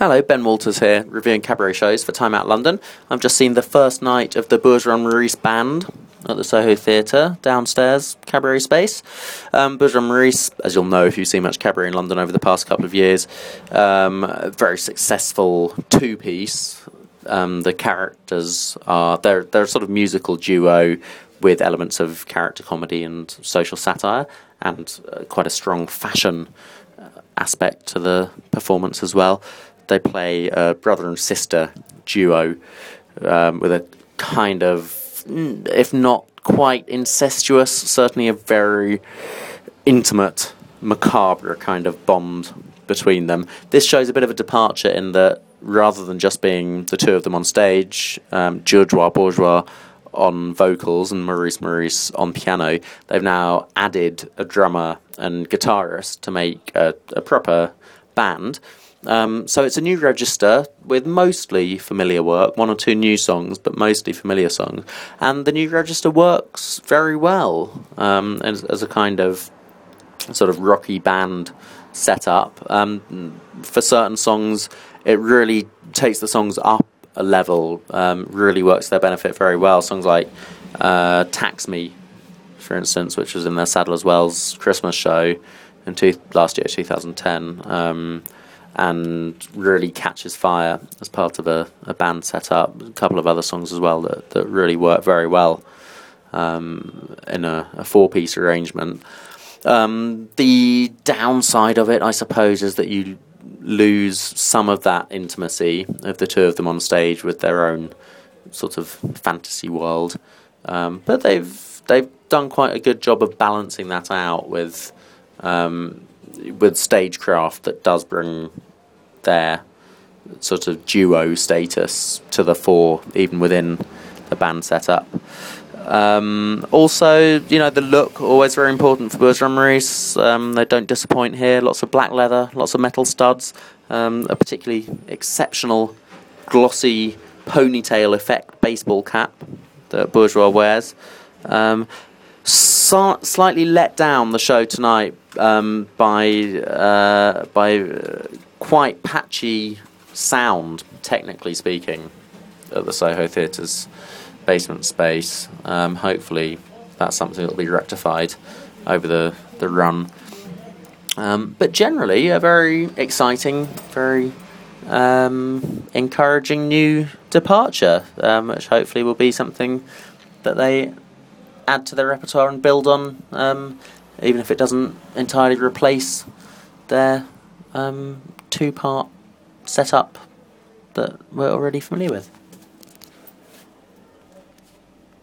Hello, Ben Walters here, reviewing cabaret shows for Time Out London. I've just seen the first night of the Bourgeois Maurice Band at the Soho Theatre, downstairs, cabaret space. Um, Bourgeois Maurice, as you'll know if you've seen much cabaret in London over the past couple of years, um, very successful two piece. Um, the characters are, they're, they're a sort of musical duo with elements of character comedy and social satire, and uh, quite a strong fashion uh, aspect to the performance as well they play a brother and sister duo um, with a kind of, if not quite incestuous, certainly a very intimate, macabre kind of bond between them. This shows a bit of a departure in that rather than just being the two of them on stage, um, Georgeois Bourgeois on vocals and Maurice Maurice on piano, they've now added a drummer and guitarist to make a, a proper band. Um, so it's a new register with mostly familiar work, one or two new songs, but mostly familiar songs. And the new register works very well um, as, as, a kind of sort of rocky band setup. Um, for certain songs, it really takes the songs up a level, um, really works their benefit very well. Songs like uh, Tax Me, for instance, which was in their Sadler's Wells Christmas show in two, last year, 2010 and really catches fire as part of a, a band setup. A couple of other songs as well that, that really work very well um, in a, a four piece arrangement. Um, the downside of it, I suppose, is that you lose some of that intimacy of the two of them on stage with their own sort of fantasy world. Um, but they've they've done quite a good job of balancing that out with um, with stagecraft that does bring their sort of duo status to the fore, even within the band setup. Um, also, you know, the look always very important for Bourgeois Maurice. Um, they don't disappoint here. Lots of black leather, lots of metal studs, um, a particularly exceptional glossy ponytail effect baseball cap that Bourgeois wears. Um, so, slightly let down the show tonight um, by uh, by uh, quite patchy sound, technically speaking, at the Soho Theatre's basement space. Um, hopefully, that's something that will be rectified over the the run. Um, but generally, a very exciting, very um, encouraging new departure, um, which hopefully will be something that they add to their repertoire and build on, um, even if it doesn't entirely replace their um, two part setup that we're already familiar with.